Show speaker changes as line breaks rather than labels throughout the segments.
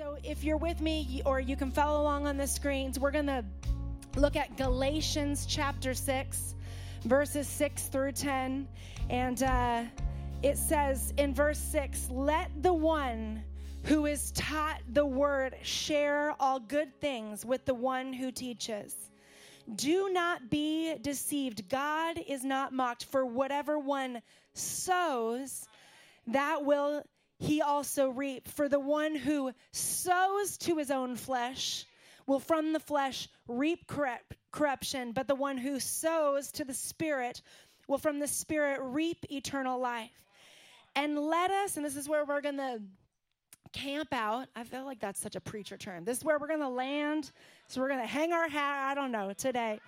So if you're with me or you can follow along on the screens, we're going to look at Galatians chapter 6, verses 6 through 10. And uh, it says in verse 6 Let the one who is taught the word share all good things with the one who teaches. Do not be deceived. God is not mocked, for whatever one sows, that will he also reap. For the one who sows to his own flesh will from the flesh reap corrupt, corruption, but the one who sows to the Spirit will from the Spirit reap eternal life. And let us, and this is where we're going to camp out. I feel like that's such a preacher term. This is where we're going to land. So we're going to hang our hat, I don't know, today.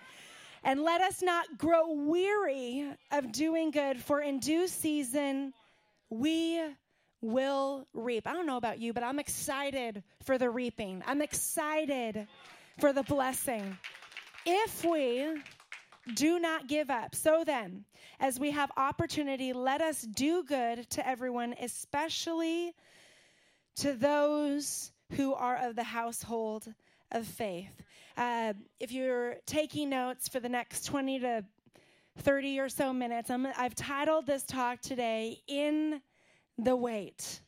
And let us not grow weary of doing good, for in due season we will reap. I don't know about you, but I'm excited for the reaping. I'm excited for the blessing. If we do not give up. So then, as we have opportunity, let us do good to everyone, especially to those who are of the household of faith. Uh, if you're taking notes for the next 20 to 30 or so minutes, i have titled this talk today, In the wait.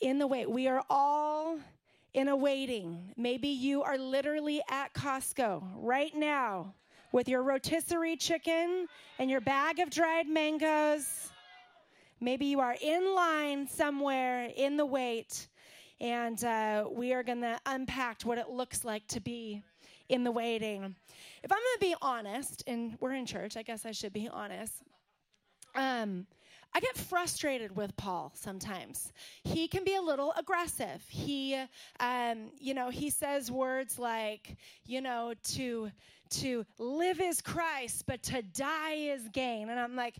In the wait. We are all in a waiting. Maybe you are literally at Costco right now with your rotisserie chicken and your bag of dried mangoes. Maybe you are in line somewhere in the wait, and uh, we are going to unpack what it looks like to be in the waiting. If I'm going to be honest, and we're in church, I guess I should be honest. Um, I get frustrated with Paul sometimes. He can be a little aggressive. He, um, you know, he says words like, you know, to to live is Christ, but to die is gain. And I'm like,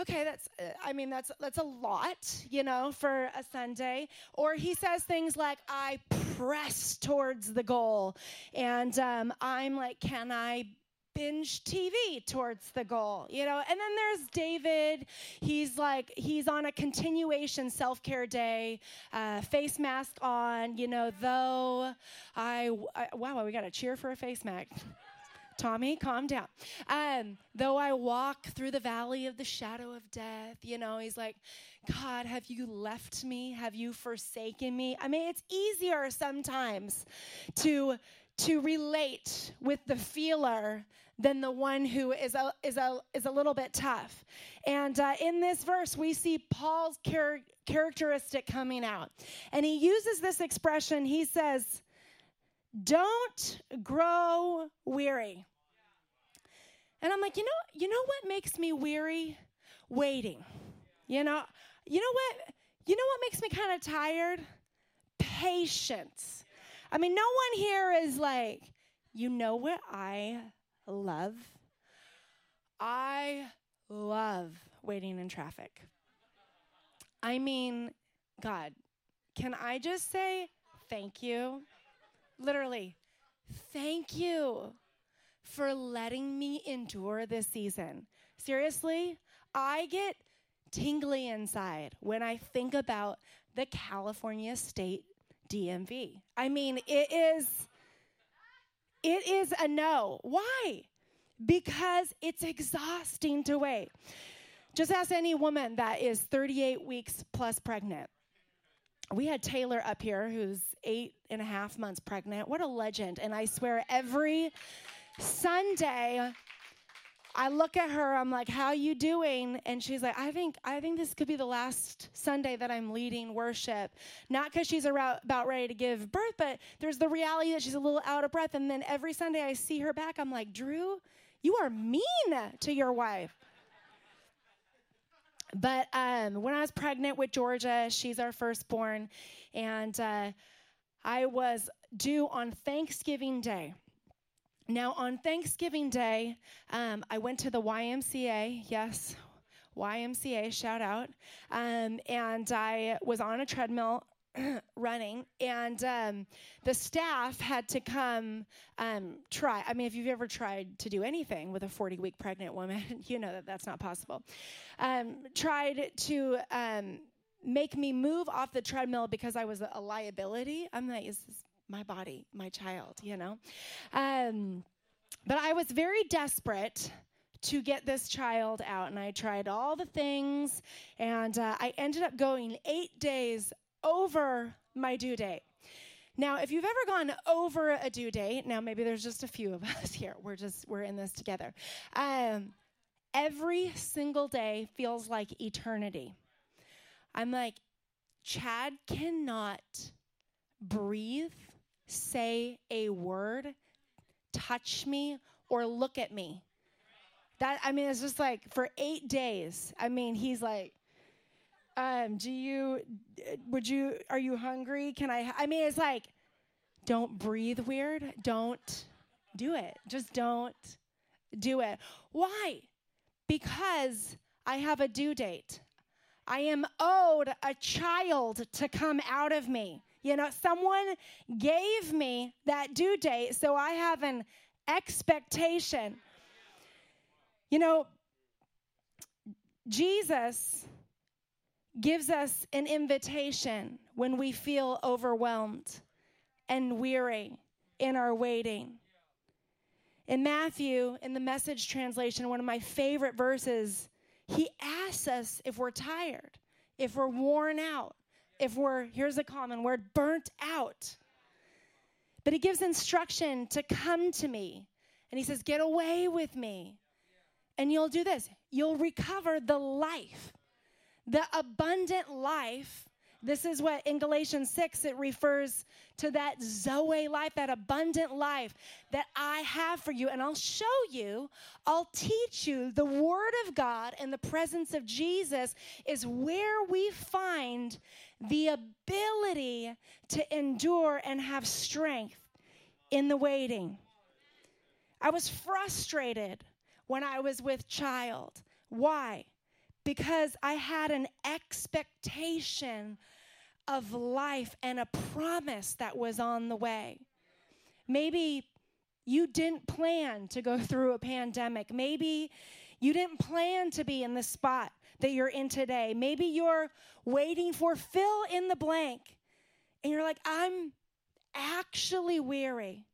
okay, that's, I mean, that's that's a lot, you know, for a Sunday. Or he says things like, I press towards the goal, and um, I'm like, can I binge TV towards the goal, you know. And then there's David. He's like, he's on a continuation self care day, uh, face mask on, you know, though I, I wow, we got to cheer for a face mask. Tommy, calm down. Um, though I walk through the valley of the shadow of death, you know, he's like, God, have you left me? Have you forsaken me? I mean, it's easier sometimes to to relate with the feeler than the one who is a, is a, is a little bit tough. And uh, in this verse, we see Paul's char- characteristic coming out. And he uses this expression. He says, Don't grow weary. And I'm like, you know, you know what makes me weary? Waiting. You know, you know what? You know what makes me kind of tired? Patience. I mean, no one here is like, you know what I love? I love waiting in traffic. I mean, God, can I just say thank you? Literally, thank you for letting me endure this season. Seriously, I get tingly inside when I think about the California State DMV. I mean, it is it is a no. Why? Because it's exhausting to wait. Just ask any woman that is 38 weeks plus pregnant. We had Taylor up here who's eight and a half months pregnant. What a legend. And I swear, every Sunday, I look at her, I'm like, "How you doing?" And she's like, "I think I think this could be the last Sunday that I'm leading worship." Not cuz she's about ready to give birth, but there's the reality that she's a little out of breath and then every Sunday I see her back, I'm like, "Drew, you are mean to your wife." But um, when I was pregnant with Georgia, she's our firstborn, and uh, I was due on Thanksgiving Day. Now, on Thanksgiving Day, um, I went to the YMCA. Yes, YMCA, shout out. Um, and I was on a treadmill running, and um, the staff had to come um, try. I mean, if you've ever tried to do anything with a 40 week pregnant woman, you know that that's not possible. Um, tried to um, make me move off the treadmill because I was a, a liability. I'm like, is this my body, my child, you know? Um, but I was very desperate to get this child out, and I tried all the things, and uh, I ended up going eight days over my due date. Now, if you've ever gone over a due date, now maybe there's just a few of us here. We're just we're in this together. Um, every single day feels like eternity. I'm like, Chad cannot breathe, say a word, touch me, or look at me. That I mean, it's just like for eight days. I mean, he's like, um, do you, would you, are you hungry? Can I, I mean, it's like, don't breathe weird. Don't do it. Just don't do it. Why? Because I have a due date. I am owed a child to come out of me. You know, someone gave me that due date, so I have an expectation. You know, Jesus gives us an invitation when we feel overwhelmed and weary in our waiting. In Matthew, in the message translation, one of my favorite verses, he asks us if we're tired, if we're worn out, if we're, here's a common word, burnt out. But he gives instruction to come to me. And he says, Get away with me. And you'll do this you'll recover the life the abundant life this is what in Galatians 6 it refers to that Zoe life, that abundant life that I have for you. And I'll show you, I'll teach you the Word of God and the presence of Jesus is where we find the ability to endure and have strength in the waiting. I was frustrated when I was with child. Why? Because I had an expectation of life and a promise that was on the way. Maybe you didn't plan to go through a pandemic. Maybe you didn't plan to be in the spot that you're in today. Maybe you're waiting for fill in the blank and you're like, I'm actually weary.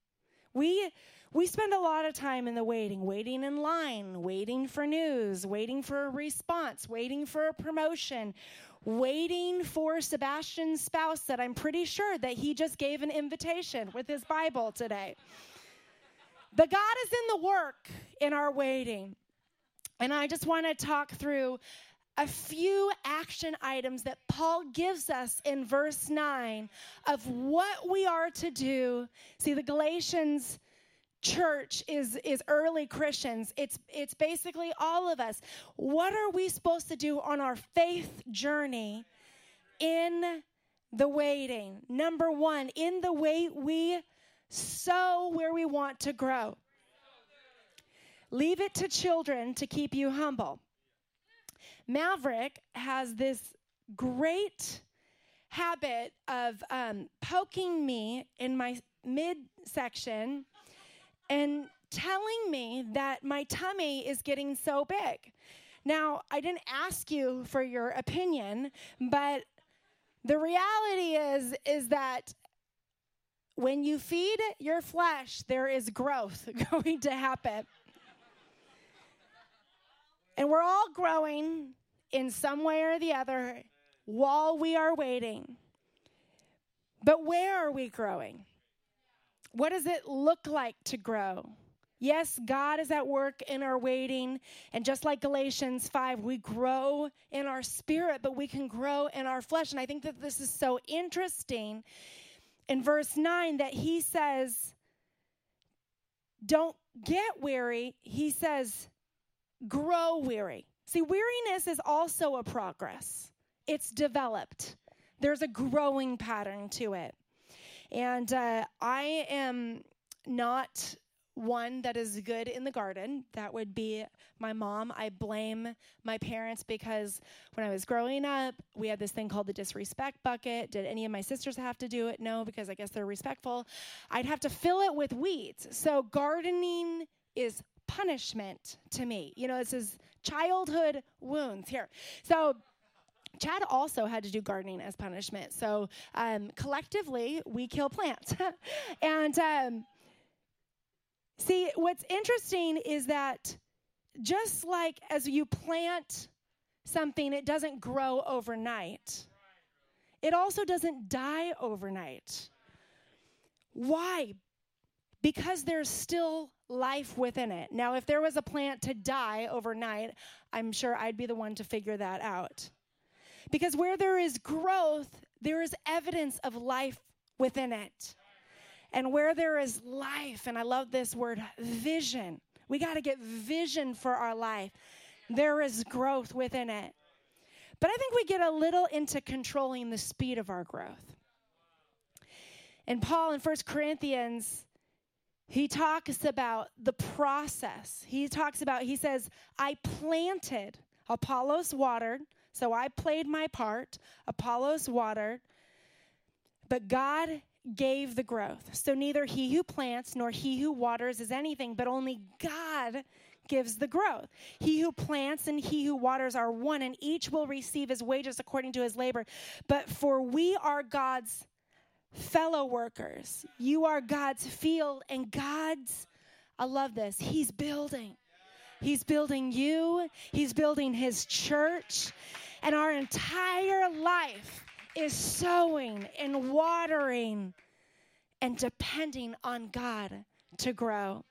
We we spend a lot of time in the waiting, waiting in line, waiting for news, waiting for a response, waiting for a promotion, waiting for Sebastian's spouse that I'm pretty sure that he just gave an invitation with his Bible today. But God is in the work in our waiting. And I just want to talk through a few action items that Paul gives us in verse 9 of what we are to do. See, the Galatians church is is early Christians. It's it's basically all of us. What are we supposed to do on our faith journey in the waiting? Number 1, in the wait we sow where we want to grow. Leave it to children to keep you humble. Maverick has this great habit of um, poking me in my midsection and telling me that my tummy is getting so big. Now, I didn't ask you for your opinion, but the reality is is that when you feed your flesh, there is growth going to happen. And we're all growing in some way or the other while we are waiting. But where are we growing? What does it look like to grow? Yes, God is at work in our waiting. And just like Galatians 5, we grow in our spirit, but we can grow in our flesh. And I think that this is so interesting in verse 9 that he says, Don't get weary. He says, Grow weary. See, weariness is also a progress, it's developed, there's a growing pattern to it. And uh, I am not one that is good in the garden. That would be my mom. I blame my parents because when I was growing up, we had this thing called the disrespect bucket. Did any of my sisters have to do it? No, because I guess they're respectful. I'd have to fill it with weeds. So gardening is punishment to me. You know, this is childhood wounds here. So Chad also had to do gardening as punishment. So um, collectively, we kill plants. and um, see, what's interesting is that just like as you plant something, it doesn't grow overnight, it also doesn't die overnight. Why? Because there's still life within it. Now, if there was a plant to die overnight, I'm sure I'd be the one to figure that out. Because where there is growth, there is evidence of life within it. And where there is life, and I love this word, vision, we got to get vision for our life. There is growth within it. But I think we get a little into controlling the speed of our growth. And Paul in First Corinthians, he talks about the process. He talks about, he says, I planted, Apollos watered, so I played my part, Apollos watered, but God gave the growth. So neither he who plants nor he who waters is anything, but only God gives the growth. He who plants and he who waters are one, and each will receive his wages according to his labor. But for we are God's fellow workers. You are God's field and God's, I love this, He's building. He's building you, He's building His church, and our entire life is sowing and watering and depending on God to grow.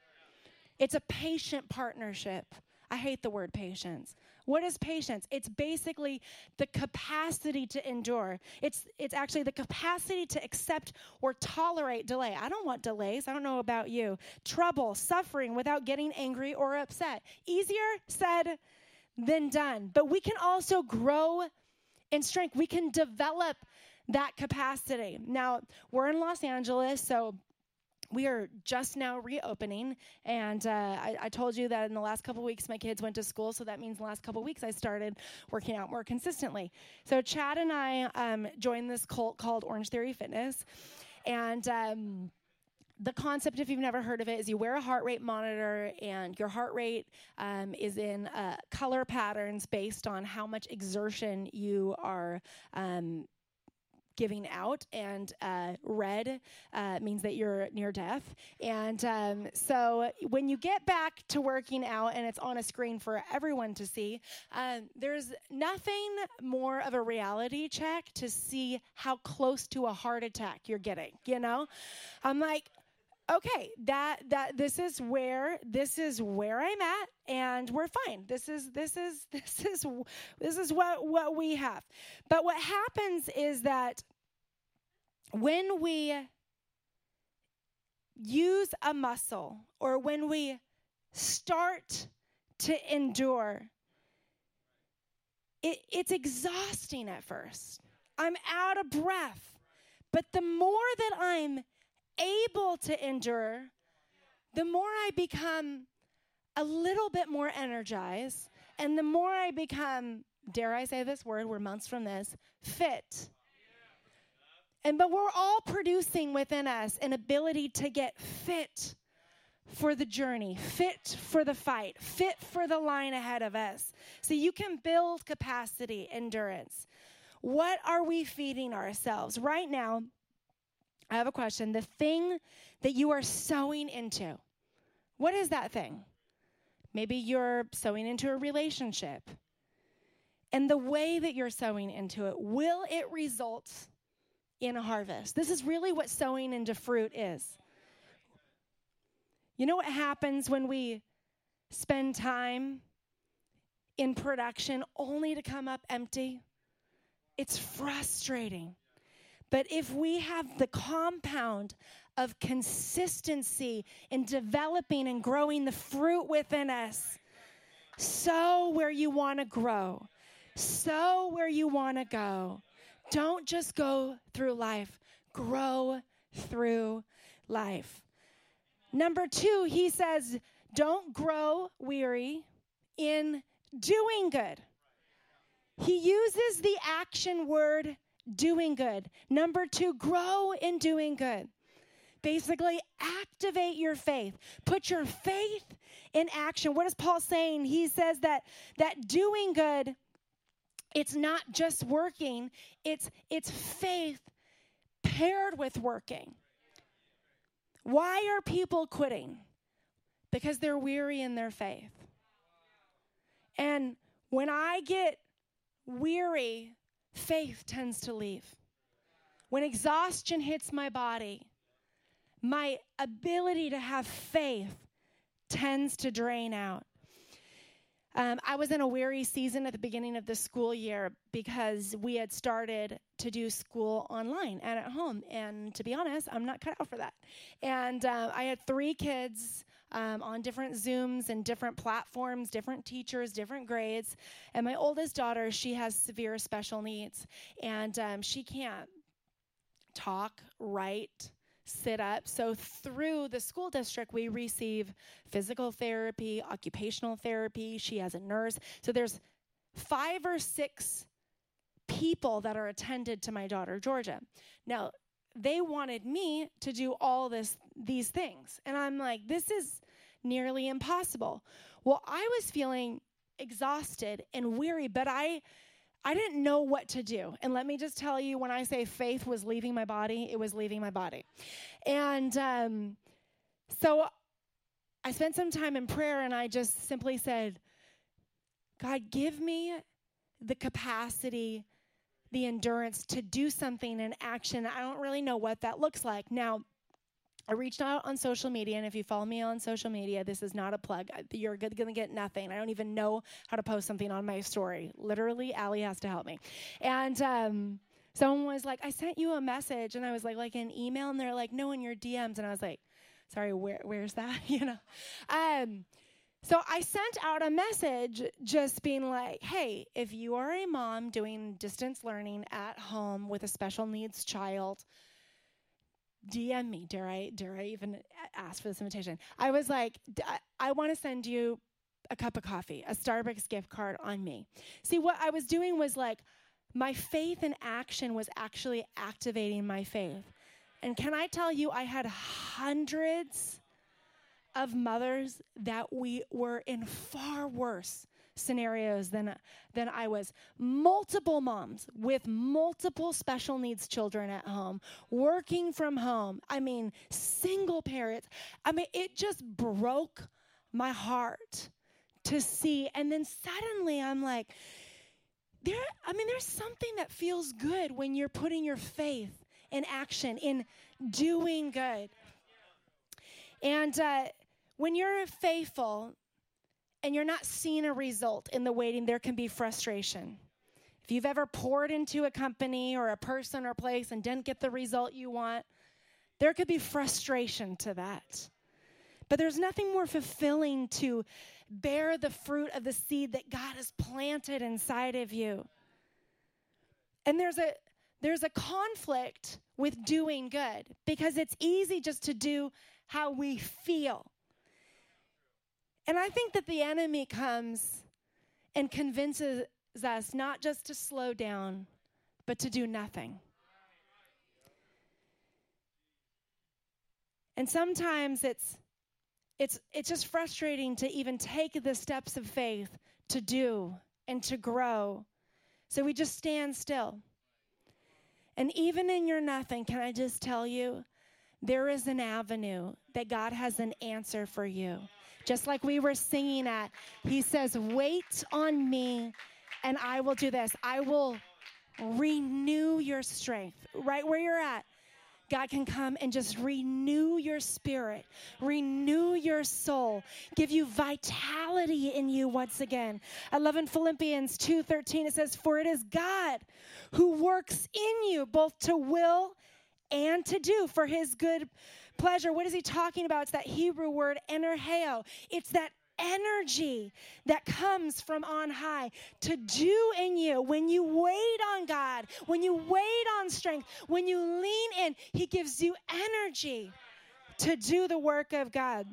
It's a patient partnership. I hate the word patience. What is patience? It's basically the capacity to endure. It's it's actually the capacity to accept or tolerate delay. I don't want delays. I don't know about you. Trouble, suffering without getting angry or upset. Easier said than done. But we can also grow in strength. We can develop that capacity. Now, we're in Los Angeles, so we are just now reopening and uh, I, I, told you that in the last couple weeks my kids went to school so that means the last couple weeks i started working out more consistently so chad and i um, joined this cult called Orangetheory Fitness and um, the concept, if you've never heard of it, is you wear a heart rate monitor, and your heart rate um, is in uh, color patterns based on how much exertion you are um, giving out, and uh, red uh, means that you're near death. And um, so when you get back to working out and it's on a screen for everyone to see, um, there's nothing more of a reality check to see how close to a heart attack you're getting. You know, I'm like, okay that that this is where this is where i'm at and we're fine. This is this is this is this is what what we have. But what happens is that when we use a muscle or when we start to endure it, it's exhausting at first. I'm out of breath. But the more that i'm able to endure, the more I become a little bit more energized, and the more I become, dare I say this word, we're months from this, fit. And but we're all producing within us an ability to get fit for the journey, fit for the fight, fit for the line ahead of us. So you can build capacity, endurance. What are we feeding ourselves? Right now, I have a question. The thing that you are sowing into, what is that thing? Maybe you're sowing into a relationship. And the way that you're sowing into it, will it result in a harvest? This is really what sowing into fruit is. You know what happens when we spend time in production only to come up empty? It's frustrating. But if we have the compound of consistency in developing and growing the fruit within us, sow where you want to grow, sow where you want to go. Don't just go through life, grow through life. Number two, he says, don't grow weary in doing good. He uses the action word doing good. Number two, grow in doing good. Basically, activate your faith. Put your faith in action. What is Paul saying? He says that that doing good it's not just working, it's it's faith paired with working. Why are people quitting? Because they're weary in their faith. And when I get weary, faith tends to leave. When exhaustion hits my body, my ability to have faith tends to drain out. Um, I was in a weary season at the beginning of the school year because we had started to do school online and at home. And to be honest, I'm not cut out for that. And uh, I had three kids um, on different Zooms and different platforms, different teachers, different grades. And my oldest daughter, she has severe special needs, and um, she can't talk, write, sit up. So through the school district, we receive physical therapy, occupational therapy. She has a nurse. So there's five or six people that are attended to my daughter Georgia. Now, they wanted me to do all this these things. And I'm like, this is nearly impossible. Well, I was feeling exhausted and weary, but I I didn't know what to do. And let me just tell you when I say faith was leaving my body, it was leaving my body. And um, so I spent some time in prayer and I just simply said, God, give me the capacity, the endurance to do something in action. I don't really know what that looks like. Now, I reached out on social media, and if you follow me on social media, this is not a plug. You're to get nothing. I don't even know how to post something on my story. Literally, Allie has to help me. And um, someone was like, I sent you a message, and I was like, like an email, and they're like, no, in your DMs. And I was like, sorry, where, where's that? you know? Um, so I sent out a message just being like, hey, if you are a mom doing distance learning at home with a special needs child, DM me. Dare I? Dare I even ask for this invitation? I was like, I, I want to send you a cup of coffee, a Starbucks gift card on me. See, what I was doing was like, my faith in action was actually activating my faith. And can I tell you, I had hundreds of mothers that we were in far worse scenarios than, than I was. Multiple moms with multiple special needs children at home, working from home. I mean, single parents. I mean, it just broke my heart to see. And then suddenly I'm like, there, I mean, there's something that feels good when you're putting your faith in action, in doing good. And uh, when you're faithful, and you're not seeing a result in the waiting, there can be frustration. If you've ever poured into a company or a person or place and didn't get the result you want, there could be frustration to that. But there's nothing more fulfilling to bear the fruit of the seed that God has planted inside of you. And there's a there's a conflict with doing good because it's easy just to do how we feel. And I think that the enemy comes and convinces us not just to slow down, but to do nothing. And sometimes it's it's it's just frustrating to even take the steps of faith to do and to grow. So we just stand still. And even in your nothing, can I just tell you, there is an avenue that God has an answer for you just like we were singing at. He says, Wait on me, and I will do this. I will renew your strength right where you're at. God can come and just renew your spirit, renew your soul, give you vitality in you once again. I love in Philippians 2:13 it says for it is God who works in you both to will and to do for his good pleasure. What is he talking about? It's that Hebrew word energeo. It's that energy that comes from on high to do in you when you wait on God, when you wait on strength, when you lean in, He gives you energy to do the work of God.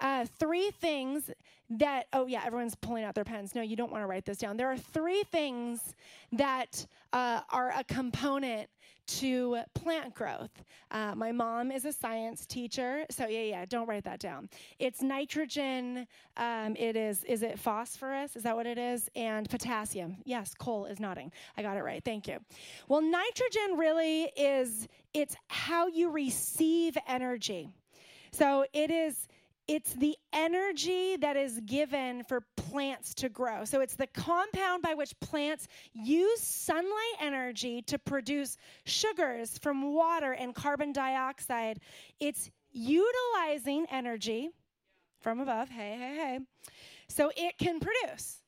Uh, three things that, oh, yeah, everyone's pulling out their pens. No, you don't want to write this down. There are three things that uh, are a component to plant growth. Uh, my mom is a science teacher, so yeah, yeah, don't write that down. It's nitrogen. Um, it is, is it phosphorus? Is that what it is? And potassium. Yes, Cole is nodding. I got it right. Thank you. Well, nitrogen really is it's how you receive energy. So it is it's the energy that is given for plants to grow. So it's the compound by which plants use sunlight energy to produce sugars from water and carbon dioxide. It's utilizing energy from above. Hey, hey, hey. So it can produce.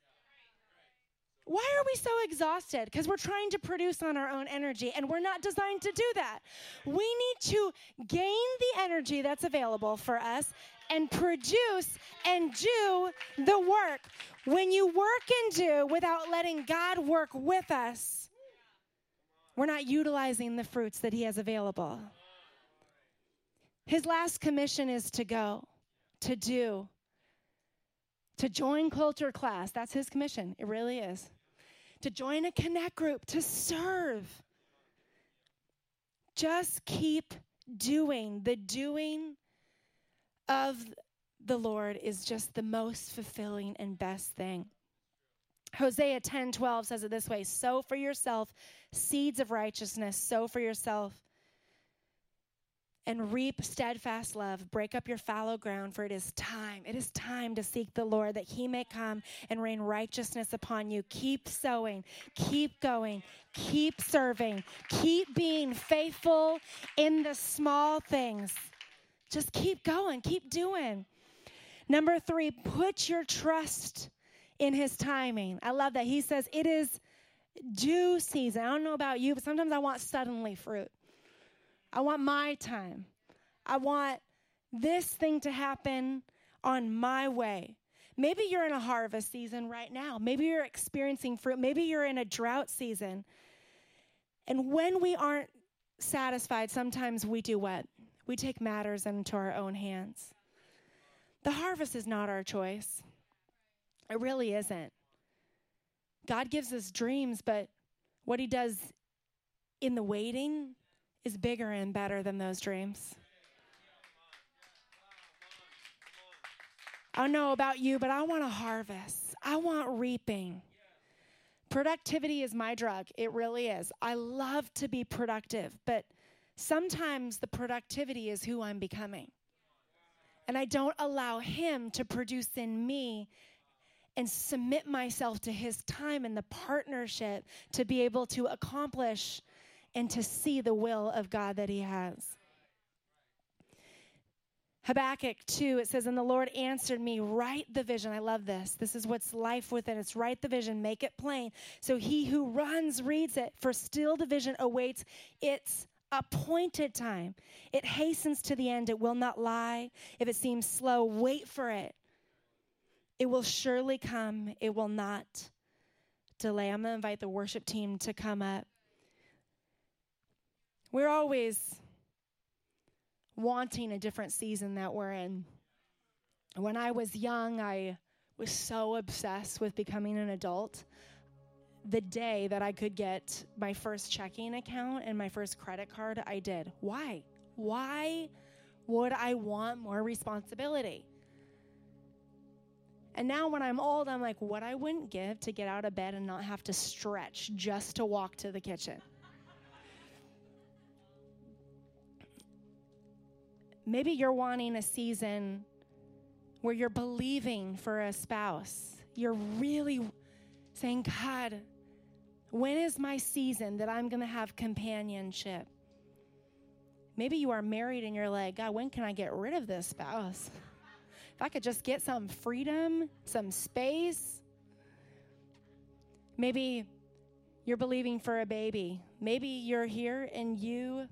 Why are we so exhausted? Because we're trying to produce on our own energy, and we're not designed to do that. We need to gain the energy that's available for us and produce and do the work. When you work and do without letting God work with us, we're not utilizing the fruits that He has available. His last commission is to go, to do, to join culture class. That's His commission. It really is to join a connect group, to serve. Just keep doing. The doing of the Lord is just the most fulfilling and best thing. Hosea 10 12 says it this way sow for yourself seeds of righteousness, sow for yourself and reap steadfast love. Break up your fallow ground, for it is time. It is time to seek the Lord that he may come and rain righteousness upon you. Keep sowing, keep going, keep serving, keep being faithful in the small things. Just keep going, keep doing. Number three, put your trust in his timing. I love that. He says, It is due season. I don't know about you, but sometimes I want suddenly fruit. I want my time. I want this thing to happen on my way. Maybe you're in a harvest season right now. Maybe you're experiencing fruit. Maybe you're in a drought season. And when we aren't satisfied, sometimes we do what? We take matters into our own hands. The harvest is not our choice, it really isn't. God gives us dreams, but what He does in the waiting is bigger and better than those dreams. I don't know about you, but I want a harvest. I want reaping. Productivity is my drug. It really is. I love to be productive, but sometimes the productivity is who I'm becoming. And I don't allow Him to produce in me and submit myself to His time and the partnership to be able to accomplish and to see the will of God that he has. Habakkuk 2, it says, And the Lord answered me, Write the vision. I love this. This is what's life within. It's write the vision, make it plain. So he who runs reads it, for still the vision awaits its appointed time. It hastens to the end. It will not lie. If it seems slow, wait for it. It will surely come. It will not delay. I'm going to invite the worship team to come up. We're always wanting a different season that we're in. When I was young, I was so obsessed with becoming an adult. The day that I could get my first checking account and my first credit card, I did. Why? Why would I want more responsibility? And now when I'm old, I'm like, what I wouldn't give to get out of bed and not have to stretch just to walk to the kitchen. Maybe you're wanting a season where you're believing for a spouse. You're really saying, God, when is my season that I'm going to have companionship? Maybe you are married and you're like, God, when can I get rid of this spouse? If I could just get some freedom, some space. Maybe you're believing for a baby. Maybe you're here and you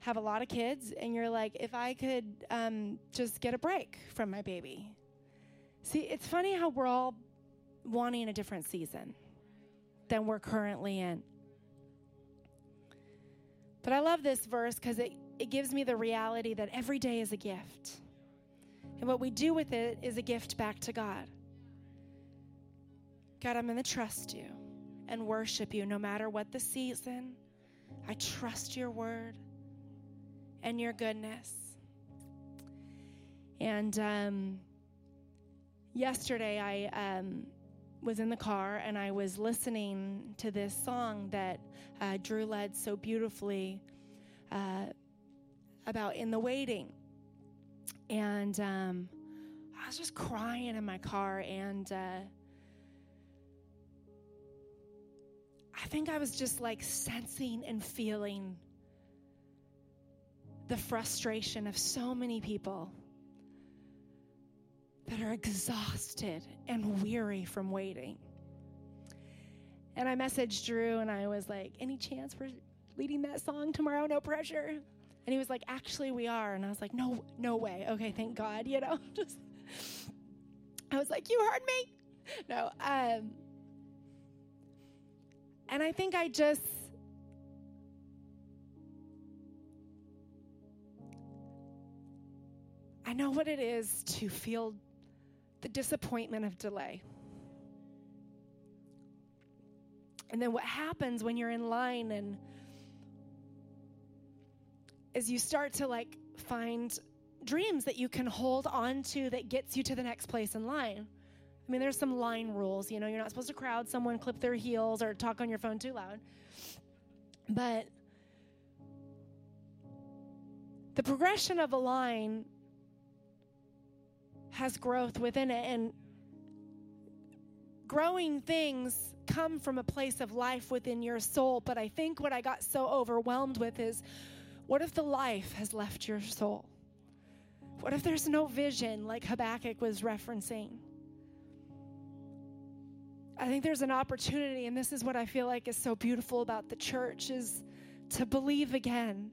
have a lot of kids and you're like, if I could um, just get a break from my baby. See, it's funny how we're all wanting a different season than we're currently in. But I love this verse because it, it gives me the reality that every day is a gift. And what we do with it is a gift back to God. God, I'm going to trust you and worship you no matter what the season. I trust your word and your goodness. And um, yesterday, I um, was in the car and I was listening to this song that uh, Drew led so beautifully uh, about in the waiting. And um, I was just crying in my car, and uh, I think I was just like sensing and feeling the frustration of so many people that are exhausted and weary from waiting. And I messaged Drew and I was like, Any chance for leading that song tomorrow? No pressure. And he was like, Actually, we are. And I was like, No, no way. Okay, thank God. You know, just, I was like, You heard me. No, um, and I think I just I know what it is to feel the disappointment of delay. And then what happens when you're in line and is you start to like find dreams that you can hold on to that gets you to the next place in line. I mean, there's some line rules. You know, you're not supposed to crowd someone, clip their heels, or talk on your phone too loud. But the progression of a line has growth within it, and growing things come from a place of life within your soul. But I think what I got so overwhelmed with is what if the life has left your soul? What if there's no vision, like Habakkuk was referencing? I think there's an opportunity, and this is what I feel like is so beautiful about the church is to believe again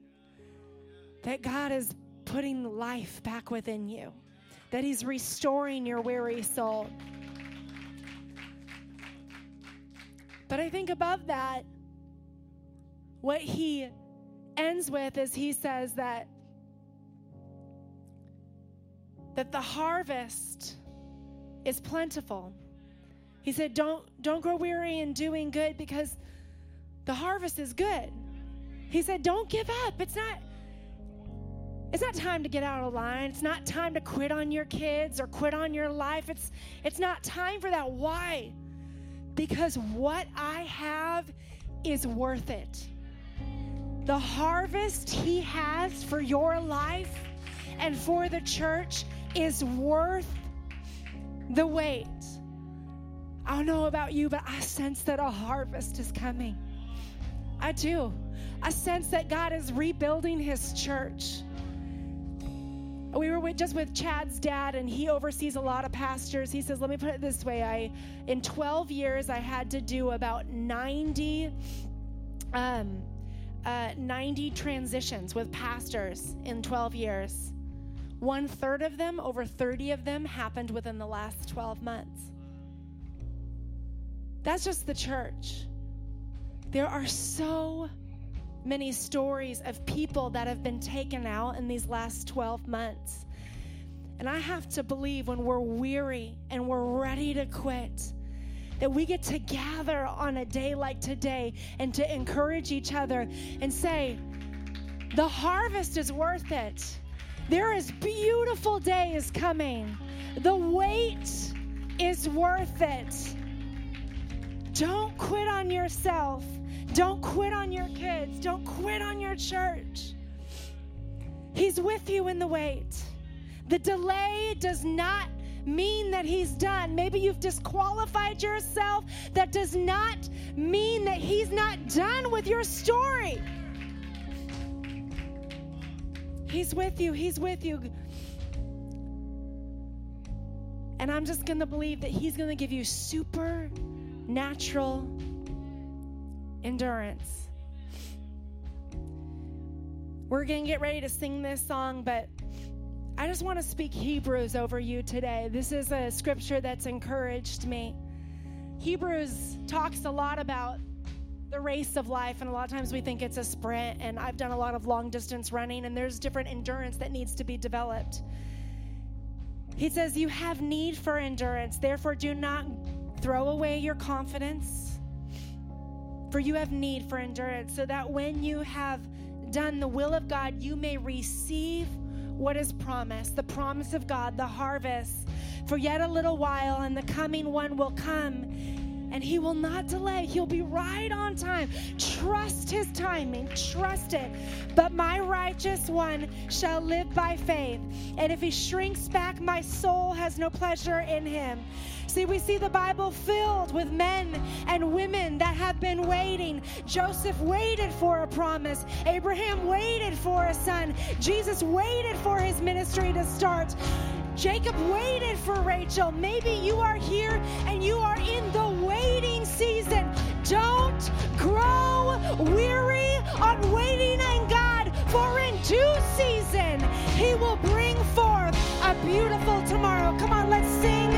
that God is putting life back within you, that He's restoring your weary soul. But I think above that, what He ends with is He says that that the harvest is plentiful he said, Don't don't grow weary in doing good because the harvest is good. He said, Don't give up. It's not it's not time to get out of line. It's not time to quit on your kids or quit on your life. It's it's not time for that. Why? Because what I have is worth it. The harvest he has for your life and for the church is worth the wait. I don't know about you, but I sense that a harvest is coming. I do. I sense that God is rebuilding his church. We were with, just with Chad's dad, and he oversees a lot of pastors. He says, Let me put it this way I, in 12 years, I had to do about 90, um, uh, 90 transitions with pastors in 12 years. One third of them, over 30 of them, happened within the last 12 months. That's just the church. There are so many stories of people that have been taken out in these last 12 months. And I have to believe when we're weary and we're ready to quit, that we get to gather on a day like today and to encourage each other and say, the harvest is worth it. There is beautiful days coming. The wait is worth it. Don't quit on yourself. Don't quit on your kids. Don't quit on your church. He's with you in the wait. The delay does not mean that he's done. Maybe you've disqualified yourself. That does not mean that he's not done with your story. He's with you. He's with you. And I'm just going to believe that he's going to give you super natural endurance. We're going to get ready to sing this song, but I just want to speak Hebrews over you today. This is a scripture that's encouraged me. Hebrews talks a lot about the race of life, and a lot of times we think it's a sprint. And I've done a lot of long distance running, and there's different endurance that needs to be developed. He says, You have need for endurance. Therefore, do not throw away your confidence, for you have need for endurance, so that when you have done the will of God, you may receive what is promised the promise of God, the harvest. For yet a little while, and the coming one will come and he will not delay. He'll be right on time. Trust his timing, trust it. But my righteous one shall live by faith. And if he shrinks back, my soul has no pleasure in him. See, we see the Bible filled with men and women that have been waiting. Joseph waited for a promise, Abraham waited for a son, Jesus waited for his ministry to start. Jacob waited for Rachel. Maybe you are here and you are in the waiting season. Don't grow weary on waiting on God, for in due season, He will bring forth a beautiful tomorrow. Come on, let's sing